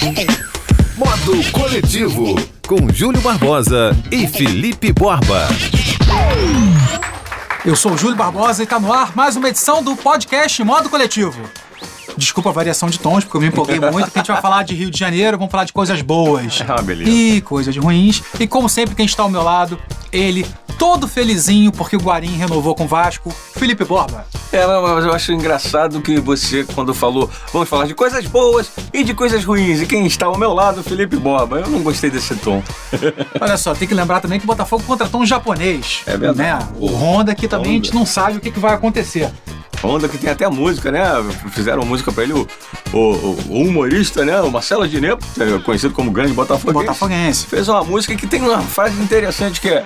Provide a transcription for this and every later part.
Modo Coletivo, com Júlio Barbosa e Felipe Borba. Eu sou o Júlio Barbosa e tá no ar mais uma edição do podcast Modo Coletivo. Desculpa a variação de tons, porque eu me empolguei muito, que a gente vai falar de Rio de Janeiro, vamos falar de coisas boas Ah, beleza. e coisas ruins. E como sempre, quem está ao meu lado, ele, todo felizinho porque o Guarim renovou com o Vasco, Felipe Borba. É, mas eu acho engraçado que você, quando falou, vamos falar de coisas boas e de coisas ruins, e quem está ao meu lado, Felipe Borba. Eu não gostei desse tom. Olha só, tem que lembrar também que o Botafogo contratou um japonês. É verdade. Né? O Honda, que também a gente Honda. não sabe o que, que vai acontecer. Onda que tem até música, né? Fizeram música pra ele, o, o- o humorista, né? O Marcelo Dinepo, é conhecido como grande botafoguense. Botafoguense. Fez uma música que tem uma frase interessante que é,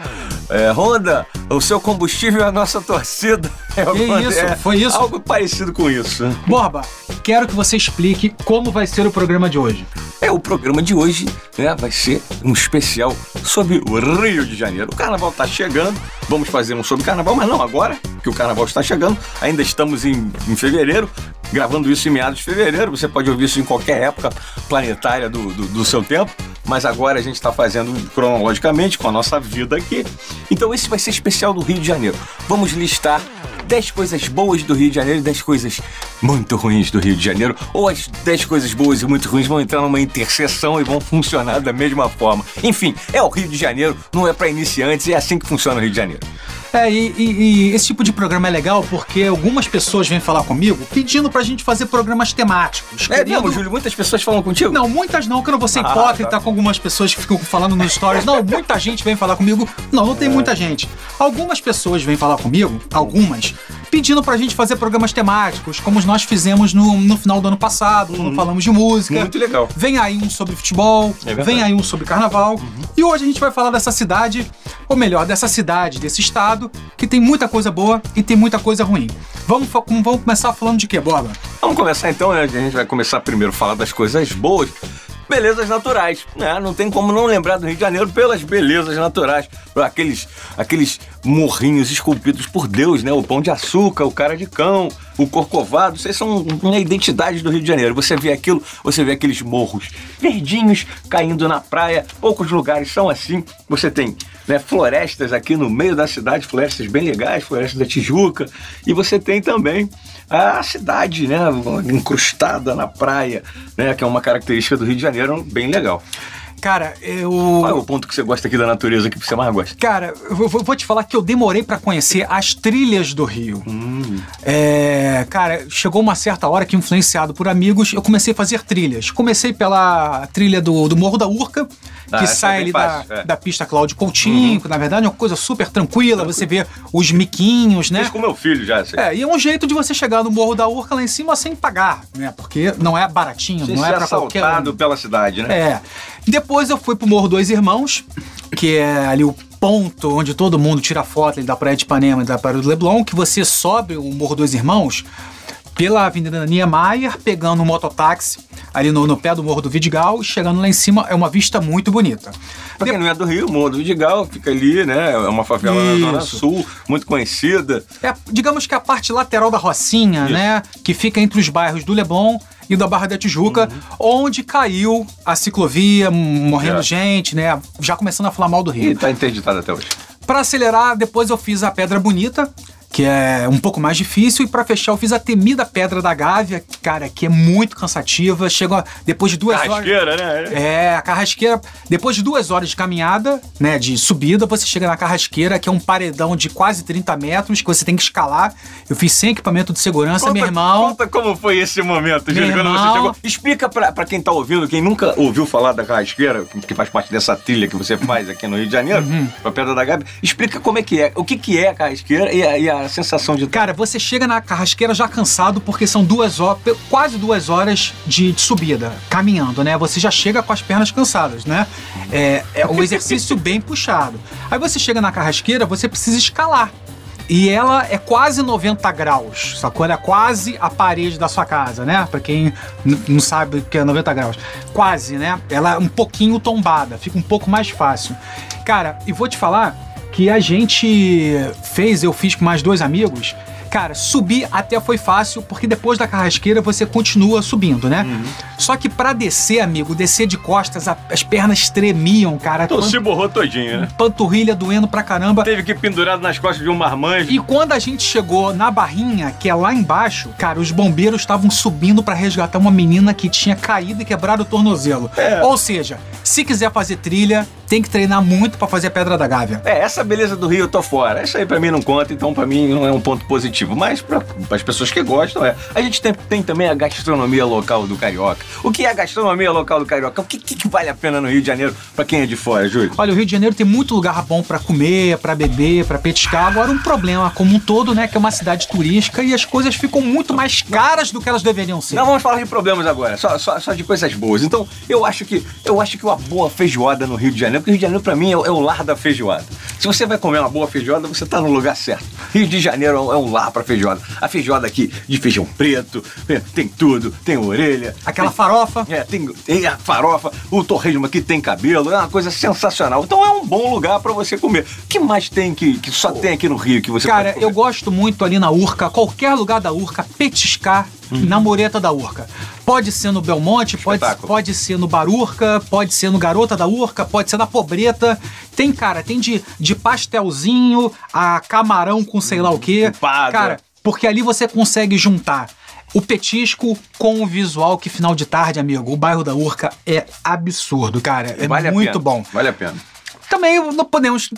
é Honda, o seu combustível é a nossa torcida. É alguma- isso? é Foi isso? Algo parecido com isso. Borba, quero que você explique como vai ser o programa de hoje. É, o programa de hoje né, vai ser um especial sobre o Rio de Janeiro. O carnaval está chegando, vamos fazer um sobre carnaval, mas não agora, que o carnaval está chegando. Ainda estamos em, em fevereiro, gravando isso em meados de fevereiro. Você pode ouvir isso em qualquer época planetária do, do, do seu tempo, mas agora a gente está fazendo cronologicamente com a nossa vida aqui. Então esse vai ser especial do Rio de Janeiro. Vamos listar 10 coisas boas do Rio de Janeiro e 10 coisas muito ruins do Rio de Janeiro. Ou as 10 coisas boas e muito ruins vão entrar numa interseção e vão funcionar da mesma forma. Enfim, é o Rio de Janeiro, não é para iniciantes, é assim que funciona o Rio de Janeiro. É, e, e- e esse tipo de programa é legal porque algumas pessoas vêm falar comigo pedindo pra gente fazer programas temáticos. É mesmo, Júlio? Muitas pessoas falam contigo? Não, muitas não, que eu não vou ser Ah, hipócrita tá. com algumas pessoas que ficam falando nos stories. Não, muita gente vem falar comigo. Não, não É. tem muita gente. Algumas pessoas vêm falar comigo, algumas, pedindo pra gente fazer programas temáticos, como nós fizemos no, no final do ano passado, quando falamos de música. Uhum. Muito legal. Vem aí um sobre futebol, É. Uhum. vem aí um sobre carnaval. E hoje a gente vai falar dessa cidade, ou melhor, dessa cidade, desse estado, que tem muita coisa boa e tem muita coisa ruim. Vamos, vamos começar falando de quê, Borba? Vamos começar então, né? A gente vai começar primeiro a falar das coisas boas. Belezas naturais, né? Não tem como não lembrar do Rio de Janeiro pelas belezas naturais. Por Aqueles, aqueles morrinhos esculpidos por Deus, né? O pão de açúcar, o cara de cão, o corcovado. Vocês são uma identidade do Rio de Janeiro. Você vê aquilo, você vê aqueles morros verdinhos caindo na praia. Poucos lugares são assim. Você tem né, florestas aqui no meio da cidade, florestas bem legais, florestas da Tijuca. E você tem também a cidade, né, incrustada na praia, né, que é uma característica do Rio de Janeiro bem legal. Cara, eu. Qual é o ponto que você gosta aqui da natureza que você mais gosta? Cara, eu vou, te falar que eu demorei pra conhecer as trilhas do Rio. É, cara, chegou uma certa hora que, influenciado por amigos, eu comecei a fazer trilhas. Comecei pela trilha do, do Morro da Urca, que Ah, essa é sai bem ali da, fácil, é. da pista Cláudio Coutinho, que na verdade é uma coisa super tranquila. Você vê os miquinhos, né? Fiz com meu filho já, assim. É, e é um jeito de você chegar no Morro da Urca lá em cima sem pagar, né? Porque não é baratinho, Sem não ser é pra qualquer um. assaltado pela cidade, né? É. Depois eu fui pro Morro Dois Irmãos, que é ali o ponto onde todo mundo tira foto ali da Praia de Ipanema e da Praia do Leblon, que você sobe o Morro Dois Irmãos pela Avenida Niemeyer, pegando um mototáxi ali no, no pé do Morro do Vidigal e chegando lá em cima é uma vista muito bonita. Pra quem não é do Rio, o Morro do Vidigal fica ali, né? É uma favela na Zona Isso. Sul, muito conhecida. É, digamos que a parte lateral da Rocinha, Isso. né? Que fica entre os bairros do Leblon e da Barra da Tijuca, onde caiu a ciclovia, morrendo É. gente, né? Já começando a falar mal do Rio. E tá interditado até hoje. Pra acelerar, depois eu fiz a Pedra Bonita, que é um pouco mais difícil, e pra fechar eu fiz a temida Pedra da Gávea, cara, que é muito cansativa. Chega depois de duas horas. Carrasqueira, né? É, a carrasqueira, depois de duas horas de caminhada, né, de subida, você chega na carrasqueira, que é um paredão de quase 30 metros, que você tem que escalar. Eu fiz sem equipamento de segurança, meu irmão. Conta como foi esse momento, Júlio, quando você chegou. Explica pra, pra quem tá ouvindo, quem nunca ouviu falar da Carrasqueira, que faz parte dessa trilha que você faz aqui no Rio de Janeiro, Uhum. pra Pedra da Gabi, explica como é que é, o que que é a Carrasqueira e a, e a sensação de Cara, você chega na carrasqueira já cansado, porque são duas horas, quase duas horas de, de subida, caminhando, né? Você já chega com as pernas cansadas, né? É, é um exercício bem puxado. Aí você chega na carrasqueira, você precisa escalar. E ela é quase 90 graus, sacou? Ela é quase a parede da sua casa, né? Pra quem não sabe o que é 90 graus. Quase, né? Ela é um pouquinho tombada, fica um pouco mais fácil. Cara, e vou te falar que a gente fez, eu fiz com mais dois amigos, Cara, subir até foi fácil, porque depois da carrasqueira você continua subindo, né? Uhum. Só que pra descer, amigo, descer de costas, a- as pernas tremiam, cara. Então Pan- se borrou todinho, né? Panturrilha doendo pra caramba. Teve que ir pendurado nas costas de um marmanjo. E quando a gente chegou na barrinha, que é lá embaixo, cara, os bombeiros estavam subindo pra resgatar uma menina que tinha caído e quebrado o tornozelo. É. Ou seja, se quiser fazer trilha, tem que treinar muito pra fazer a Pedra da Gávea. É, essa beleza do Rio eu tô fora. Isso aí pra mim não conta, então pra mim não é um ponto positivo. Mas pra, as pessoas que gostam, é. A gente tem, tem também a gastronomia local do Carioca. O que é a gastronomia local do Carioca? O que, que, que vale a pena no Rio de Janeiro pra quem é de fora, Júlio? Olha, o Rio de Janeiro tem muito lugar bom pra comer, pra beber, pra petiscar. Agora, um problema como um todo, né, que é uma cidade turística e as coisas ficam muito mais caras do que elas deveriam ser. Não vamos falar de problemas agora, só, só, só de coisas boas. Então, eu acho que eu acho que uma boa feijoada no Rio de Janeiro, porque o Rio de Janeiro pra mim é, o- é o lar da feijoada. Se você vai comer uma boa feijoada, você tá no lugar certo. Rio de Janeiro é um, é lar pra feijoada. A feijoada aqui de feijão preto, é, tem tudo, tem orelha, Aquela tem- farofa. é, tem, tem a farofa, o torresmo aqui tem cabelo, é uma coisa sensacional. Então é um bom lugar pra você comer. O que mais tem que, que só tem aqui no Rio que você Cara, eu gosto muito ali na Urca, qualquer lugar da Urca, petiscar na mureta da Urca. Pode ser no Belmonte, pode, Espetáculo. pode ser no Barurca, pode ser no Garota da Urca, pode ser na Pobreta. Tem, cara, tem de, de pastelzinho a camarão com sei lá o quê. Empada. Cara, porque ali você consegue juntar o petisco com o visual que final de tarde, amigo, o bairro da Urca é absurdo, cara. É Vale muito bom. Vale a pena. Também não podemos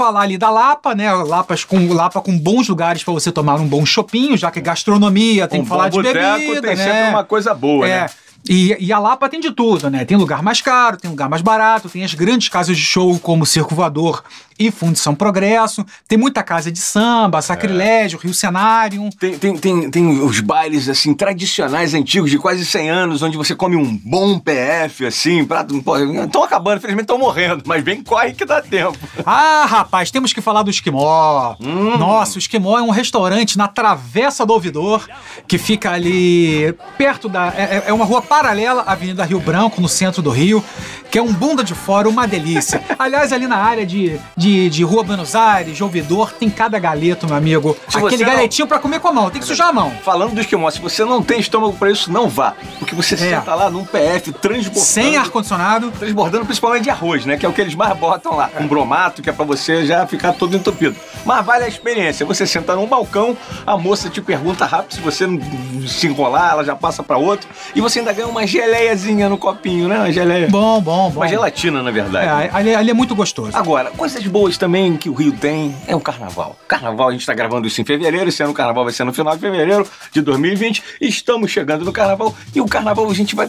falar ali da Lapa, né? Lapas com, Lapa com bons lugares pra você tomar um bom chopinho, já que é gastronomia, tem um que falar de boteco bebida, tem né? sempre uma coisa boa, é. né? E, e a Lapa tem de tudo, né? Tem lugar mais caro, tem lugar mais barato, tem as grandes casas de show como Circo Voador e Fundição Progresso, tem muita casa de samba, Sacrilégio, Rio Cenário. Tem, tem, tem, tem os bailes, assim, tradicionais, antigos, de quase 100 anos, onde você come um bom PF, assim, prato... Estão acabando, infelizmente estão morrendo, mas bem corre que dá tempo. Ah, rapaz, temos que falar do Esquimó. Hum. Nossa, o Esquimó é um restaurante na Travessa do Ouvidor, que fica ali perto da. É, é uma rua paralela à Avenida Rio Branco, no centro do Rio, que é um bunda de fora, uma delícia. Aliás, ali na área de, de, de Rua Buenos Aires, de Ouvidor, tem cada galeto, meu amigo. Se Aquele você não- galetinho pra comer com a mão, tem que sujar a mão. Falando do esquimó, se você não tem estômago pra isso, não vá. Porque você senta lá num PF transbordando. É. Sem ar-condicionado. Transbordando principalmente de arroz, né? Que é o que eles mais botam lá. Com bromato, que é pra você já ficar todo entupido. Mas vale a experiência. Você senta num balcão, a moça te pergunta rápido se você não se enrolar, ela já passa pra outro. E você ainda uma geleiazinha no copinho, né? Uma geleia. Bom, bom, bom. Uma gelatina, na verdade. É, ali, ali é muito gostoso. Agora, coisas boas também que o Rio tem é o carnaval. Carnaval, a gente está gravando isso em fevereiro, esse ano o carnaval vai ser no final de fevereiro de 2020. Estamos chegando no carnaval e o carnaval a gente vai,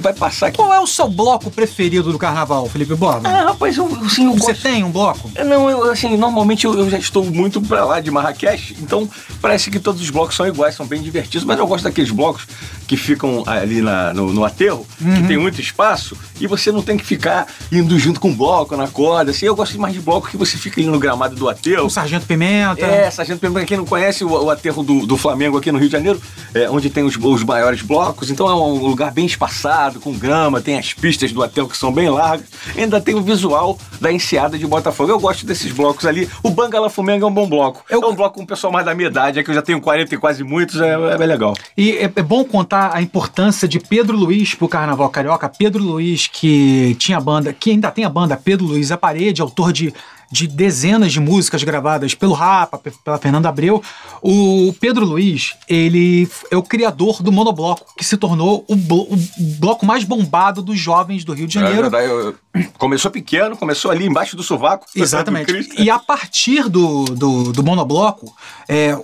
vai passar aqui. Qual é o seu bloco preferido do carnaval, Felipe Borba? Ah, rapaz, eu, assim, eu Você gosto. tem um bloco? Não, eu, assim, normalmente eu, eu já estou muito pra lá de Marrakech, então parece que todos os blocos são iguais, são bem divertidos, mas eu gosto daqueles blocos que ficam ali na- no, no aterro, que tem muito espaço, e você não tem que ficar indo junto com o bloco, na corda, assim, eu gosto mais de bloco que você fica ali no gramado do aterro. O Sargento Pimenta. É, Sargento Pimenta, quem não conhece o, o aterro do, do Flamengo aqui no Rio de Janeiro, é, onde tem os, os maiores blocos, então é um lugar bem espaçado, com grama, tem as pistas do aterro que são bem largas, ainda tem o visual da enseada de Botafogo. Eu gosto desses blocos ali. O Bangala Fumenga é um bom bloco. Eu- É um bloco com o pessoal mais da minha idade, é que eu já tenho 40 e quase muitos, é, é bem legal. E é, é bom contar a importância de Pedro Luiz pro Carnaval Carioca. Pedro Luiz, que tinha a banda, que ainda tem a banda Pedro Luiz a Parede, autor de, de dezenas de músicas gravadas pelo Rapa, pe- pela Fernanda Abreu. O Pedro Luiz, ele é o criador do monobloco, que se tornou o, blo- o bloco mais bombado dos jovens do Rio de Janeiro. É eu- começou pequeno, começou ali embaixo do sovaco. Exatamente. E a partir do, do, do monobloco, é, é,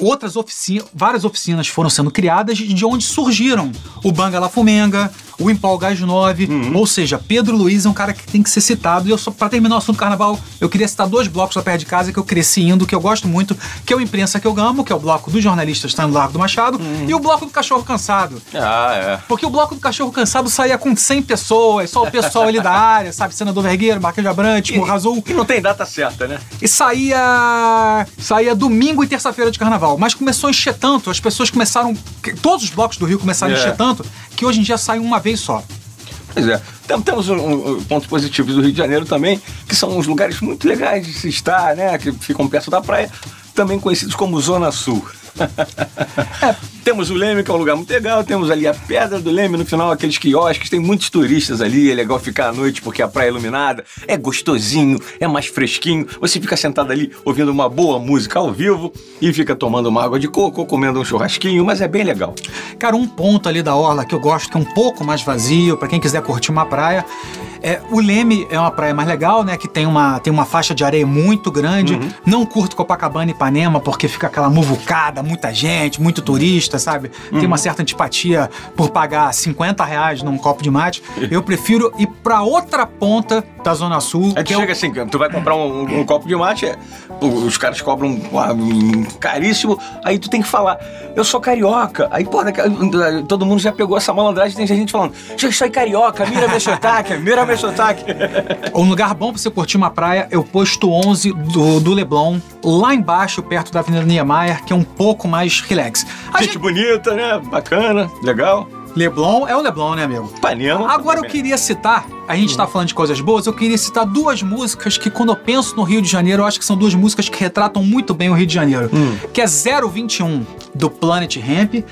outras oficinas, várias oficinas foram sendo criadas de onde surgiram o Banga La Fumenga, o Impal Gás 9, Uhum. ou seja, Pedro Luiz é um cara que tem que ser citado. E eu só, pra terminar o assunto do carnaval, eu queria citar dois blocos lá perto de casa que eu cresci indo, que eu gosto muito, que é o Imprensa que eu amo, que é o bloco dos jornalistas está no Largo do Machado, Uhum. e o bloco do Cachorro Cansado. Ah, é. Porque o bloco do cachorro cansado saía com 100 pessoas, só o pessoal ali da área, sabe? Senador Vergueiro, Marquês de Abrantes. E não tem data certa, né? E saía. saía domingo e terça-feira de carnaval. Mas começou a encher tanto, as pessoas começaram. que- Todos os blocos do Rio começaram a É. encher tanto, que hoje em dia sai uma vez só. Pois é. Tem- Temos um, um, pontos positivos do Rio de Janeiro também, que são uns lugares muito legais de se estar, né? Que ficam perto da praia. também conhecidos como Zona Sul. Temos o Leme, que é um lugar muito legal, temos ali a Pedra do Leme, no final aqueles quiosques, tem muitos turistas ali, é legal ficar à noite porque a praia é iluminada, é gostosinho, é mais fresquinho, você fica sentado ali ouvindo uma boa música ao vivo e fica tomando uma água de coco, comendo um churrasquinho, mas é bem legal. Cara, um ponto ali da orla que eu gosto, que é um pouco mais vazio, para quem quiser curtir uma praia, é, o Leme é uma praia mais legal, né? Que tem uma, tem uma faixa de areia muito grande. Uhum. Não curto Copacabana e Ipanema porque fica aquela muvucada, muita gente, muito turista, sabe? Tem Uhum. uma certa antipatia por pagar 50 reais num copo de mate. Eu prefiro ir pra outra ponta da Zona Sul. Tu que é chega assim, tu vai comprar um, um- um copo de mate, é, os caras cobram um, um caríssimo, aí tu tem que falar, eu sou carioca. Aí, pô, daqui- todo mundo já pegou essa malandragem, tem gente falando, eu sou carioca, mira meu sotaque, mira meu sotaque. Um lugar bom pra você curtir uma praia é o posto 11 do, do Leblon, lá embaixo, perto da Avenida Niemeyer, que é um pouco mais relax. A gente gente- bonita, né? Bacana, legal. Leblon é o Leblon, né, amigo? Ipanema. Agora eu queria citar, a gente tá falando de coisas boas, eu queria citar duas músicas que quando eu penso no Rio de Janeiro, eu acho que são duas músicas que retratam muito bem o Rio de Janeiro. Que é 021 do Planet Hemp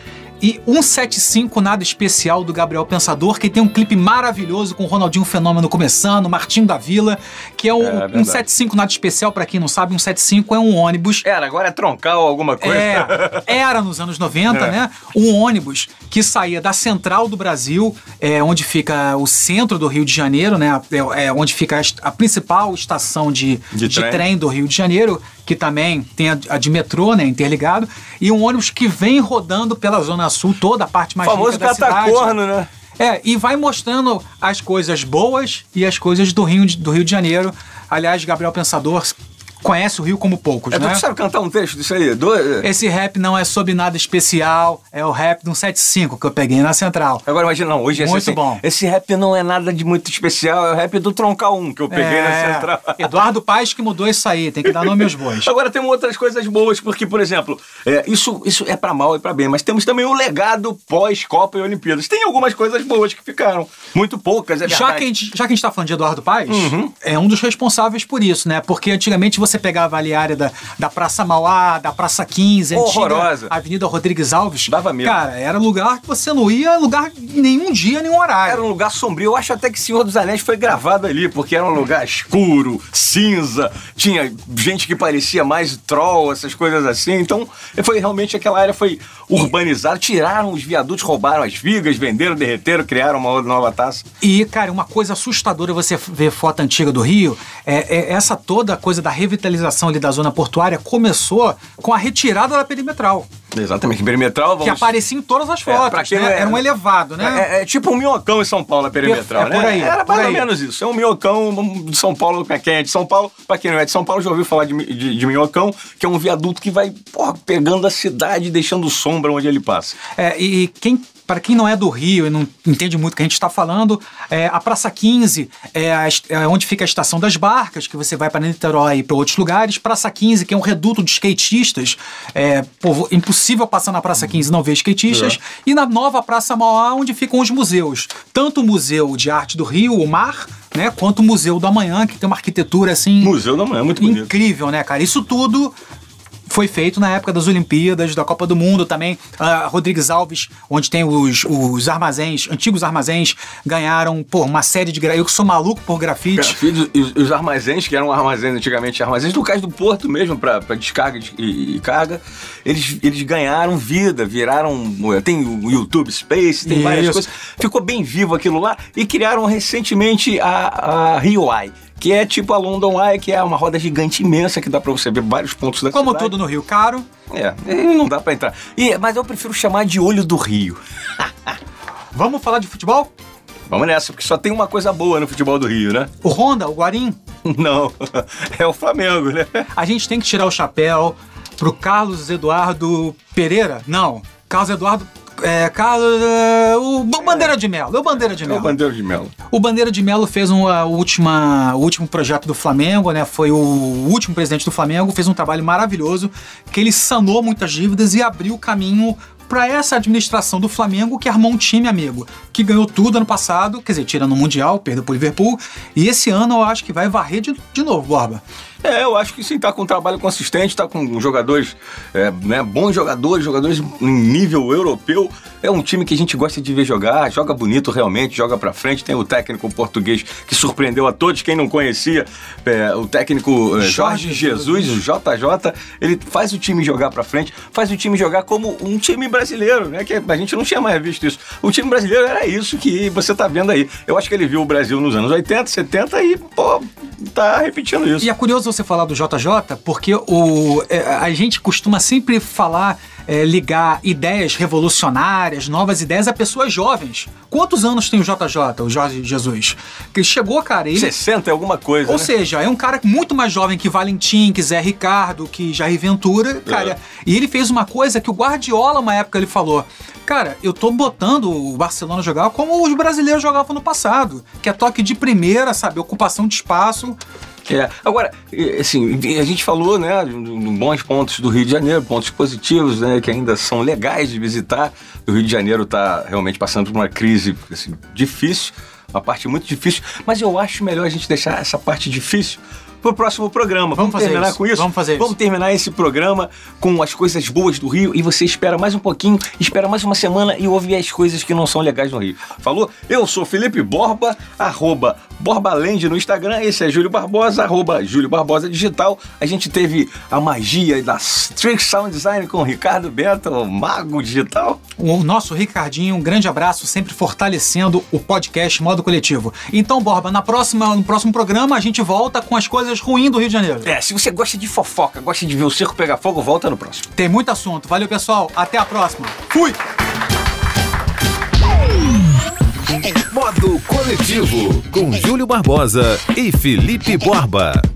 e 175 Nada Especial do Gabriel Pensador, que tem um clipe maravilhoso com o Ronaldinho Fenômeno começando, Martinho da Vila, que é o É, verdade. 175 Nada Especial, pra quem não sabe, 175 é um ônibus Era, agora é troncal alguma coisa. é, era nos anos 90, É. né? Um ônibus que saía da central do Brasil, é, onde fica o centro do Rio de Janeiro, né? É, é onde fica a, a principal estação de, De de trem. trem. do Rio de Janeiro, que também tem a, a de metrô, né? Interligado. E um ônibus que vem rodando pela Zona Sul, toda a parte O mais famoso rica da cidade. catacorno, né? É, e vai mostrando as coisas boas e as coisas do Rio de, do Rio de Janeiro. Aliás, Gabriel Pensador conhece o Rio como poucos, É, né? tu sabe cantar um trecho disso aí? Do- Esse rap não é sobre nada especial, é o rap de um 75 que eu peguei na central. Agora imagina, não, hoje é Muito assim, bom. Esse rap não é nada de muito especial, é o rap do Troncal 1 que eu peguei na É, central. Eduardo Paes que mudou isso aí, tem que dar nome aos bois. Agora temos outras coisas boas, porque, por exemplo, é, isso, isso é pra mal e pra bem, mas temos também o legado pós-Copa e Olimpíadas. Tem algumas coisas boas que ficaram, muito poucas, é Já verdade. que, a gente, já que a gente tá falando de Eduardo Paes, Uhum. é um dos responsáveis por isso, né? Porque antigamente você pegava ali a área da, da Praça Mauá, da Praça 15, a antiga Horrorosa. Avenida Rodrigues Alves. Dava medo. Cara, era lugar que você não ia lugar nenhum dia, nenhum horário. Era um lugar sombrio. Eu acho até que Senhor dos Anéis foi gravado ali, porque era um lugar escuro, cinza, tinha gente que parecia mais troll, essas coisas assim. Então, foi realmente aquela área foi urbanizada, tiraram os viadutos, roubaram as vigas, venderam, derreteram, criaram uma nova taça. E, cara, uma coisa assustadora você ver foto antiga do Rio, é, é essa toda coisa da revitalização ali da zona portuária começou com a retirada da perimetral, Exatamente, perimetral, que vamos... aparecia em todas as É, fotos, pra quem né? é- Era um elevado, né? É, é tipo um minhocão em São Paulo, a perimetral, É né? aí, Era mais ou aí. menos isso. É um minhocão de São Paulo, pra quem é de São Paulo. Pra quem não é de São Paulo, já ouviu falar de, de, de minhocão, que é um viaduto que vai porra, pegando a cidade e deixando sombra onde ele passa. É, e quem, para quem não é do Rio e não entende muito o que a gente está falando, é, a Praça 15 é, a é onde fica a estação das barcas, que você vai para Niterói e para outros lugares. Praça 15, que é um reduto de skatistas. É, pô, impossível passar na Praça 15 e não ver skatistas. E na nova Praça Mauá, onde ficam os museus. Tanto o Museu de Arte do Rio, o Mar, né, quanto o Museu do Amanhã, que tem uma arquitetura assim Museu da Manhã, muito bonito. incrível, né, cara? Isso tudo foi feito na época das Olimpíadas, da Copa do Mundo também. A Rodrigues Alves, onde tem os, os armazéns, antigos armazéns, ganharam, pô, uma série de... gra- Eu que sou maluco por grafite. Grafite, os, os armazéns, que eram armazéns antigamente, armazéns do cais do Porto mesmo, para descarga de- e, e carga, eles, eles ganharam vida, viraram. Tem o YouTube Space, tem várias Isso. coisas. Ficou bem vivo aquilo lá e criaram recentemente a, a Rio Eye. Que é tipo a London Eye, que é uma roda gigante imensa que dá pra você ver vários pontos da Como cidade. tudo no Rio Caro. É, não dá pra entrar. E, mas eu prefiro chamar de olho do Rio. Vamos falar de futebol? Vamos nessa, porque só tem uma coisa boa no futebol do Rio, né? O Honda, o Guarim. Não, é o Flamengo, né? A gente tem que tirar o chapéu pro Carlos Eduardo Pereira? Não. Carlos Eduardo... É, Carlos... é, o Bandeira de Melo. É o Bandeira de É o Melo. Bandeiro de Melo. O Bandeira de Melo fez um, a última, o último projeto do Flamengo, né? Foi o último presidente do Flamengo, fez um trabalho maravilhoso, que ele sanou muitas dívidas e abriu o caminho para essa administração do Flamengo que armou um time amigo, que ganhou tudo ano passado, quer dizer, tirando o Mundial, perdeu pro Liverpool, e esse ano eu acho que vai varrer de, de novo, Borba. É, eu acho que sim, tá com um trabalho consistente, tá com jogadores, é, né, bons jogadores, jogadores em nível europeu. É um time que a gente gosta de ver jogar, joga bonito realmente, joga pra frente. Tem o técnico português que surpreendeu a todos, quem não conhecia, é, o técnico é, Jorge, Jorge Jesus, o JJ, ele faz o time jogar pra frente, faz o time jogar como um time brasileiro, né? Que a gente não tinha mais visto isso. O time brasileiro era isso que você tá vendo aí. Eu acho que ele viu o Brasil nos anos 80, 70 e, pô, tá repetindo isso. E é curioso você falar do JJ, porque o, é, a gente costuma sempre falar, é, ligar ideias revolucionárias, novas ideias a pessoas jovens. Quantos anos tem o JJ, o Jorge Jesus? Que ele chegou, cara, ele... 60 é alguma coisa, Ou né? seja, é um cara muito mais jovem que Valentim, que Zé Ricardo, que Jair Ventura, cara. É. E ele fez uma coisa que o Guardiola, uma época, ele falou... Cara, eu tô botando o Barcelona jogar como os brasileiros jogavam no passado, que é toque de primeira, sabe? Ocupação de espaço. É. Agora, assim, a gente falou, né, de bons pontos do Rio de Janeiro, pontos positivos, né, que ainda são legais de visitar. O Rio de Janeiro está realmente passando por uma crise assim, difícil, uma parte muito difícil, mas eu acho melhor a gente deixar essa parte difícil pro próximo programa. Vamos, Vamos terminar isso. com isso? Vamos fazer Vamos isso. terminar esse programa com as coisas boas do Rio e você espera mais um pouquinho, espera mais uma semana e ouve as coisas que não são legais no Rio. Falou? Eu sou Felipe Borba, arroba Borbalende no Instagram, esse é Júlio Barbosa, arroba Júlio Barbosa Digital. A gente teve a magia da Trick Sound Design com o Ricardo Bento, o mago digital. O nosso Ricardinho, um grande abraço, sempre fortalecendo o podcast Modo Coletivo. Então, Borba, na próxima, no próximo programa a gente volta com as coisas ruins do Rio de Janeiro. É, se você gosta de fofoca, gosta de ver o circo pegar fogo, volta no próximo. Tem muito assunto. Valeu, pessoal. Até a próxima. Fui! Modo Coletivo, com Júlio Barbosa e Felipe Borba.